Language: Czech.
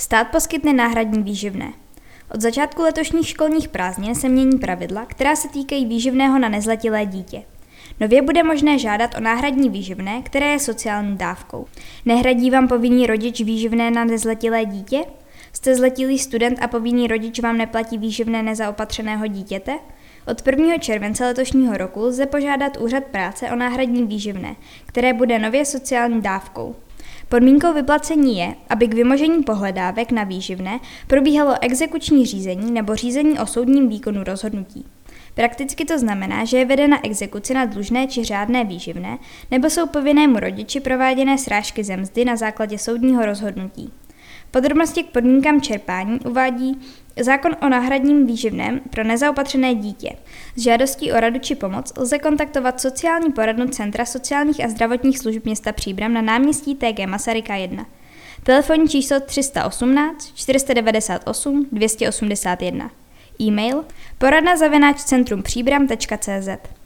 Stát poskytne náhradní výživné. Od začátku letošních školních prázdnin se mění pravidla, která se týkají výživného na nezletilé dítě. Nově bude možné žádat o náhradní výživné, které je sociální dávkou. Nehradí vám povinný rodič výživné na nezletilé dítě? Jste zletilý student a povinný rodič vám neplatí výživné nezaopatřeného dítěte? Od 1. července letošního roku lze požádat Úřad práce o náhradní výživné, které bude nově sociální dávkou. Podmínkou vyplacení je, aby k vymožení pohledávek na výživné probíhalo exekuční řízení nebo řízení o soudním výkonu rozhodnutí. Prakticky to znamená, že je vedena exekuce na dlužné či řádné výživné, nebo jsou povinnému rodiči prováděné srážky ze mzdy na základě soudního rozhodnutí. Podrobnosti k podmínkám čerpání uvádí zákon o náhradním výživném pro nezaopatřené dítě. S žádostí o radu či pomoc lze kontaktovat sociální poradnu Centra sociálních a zdravotních služeb města Příbram na náměstí TG Masaryka 1. Telefonní číslo 318 498 281. E-mail poradna zavináč centrum příbram.cz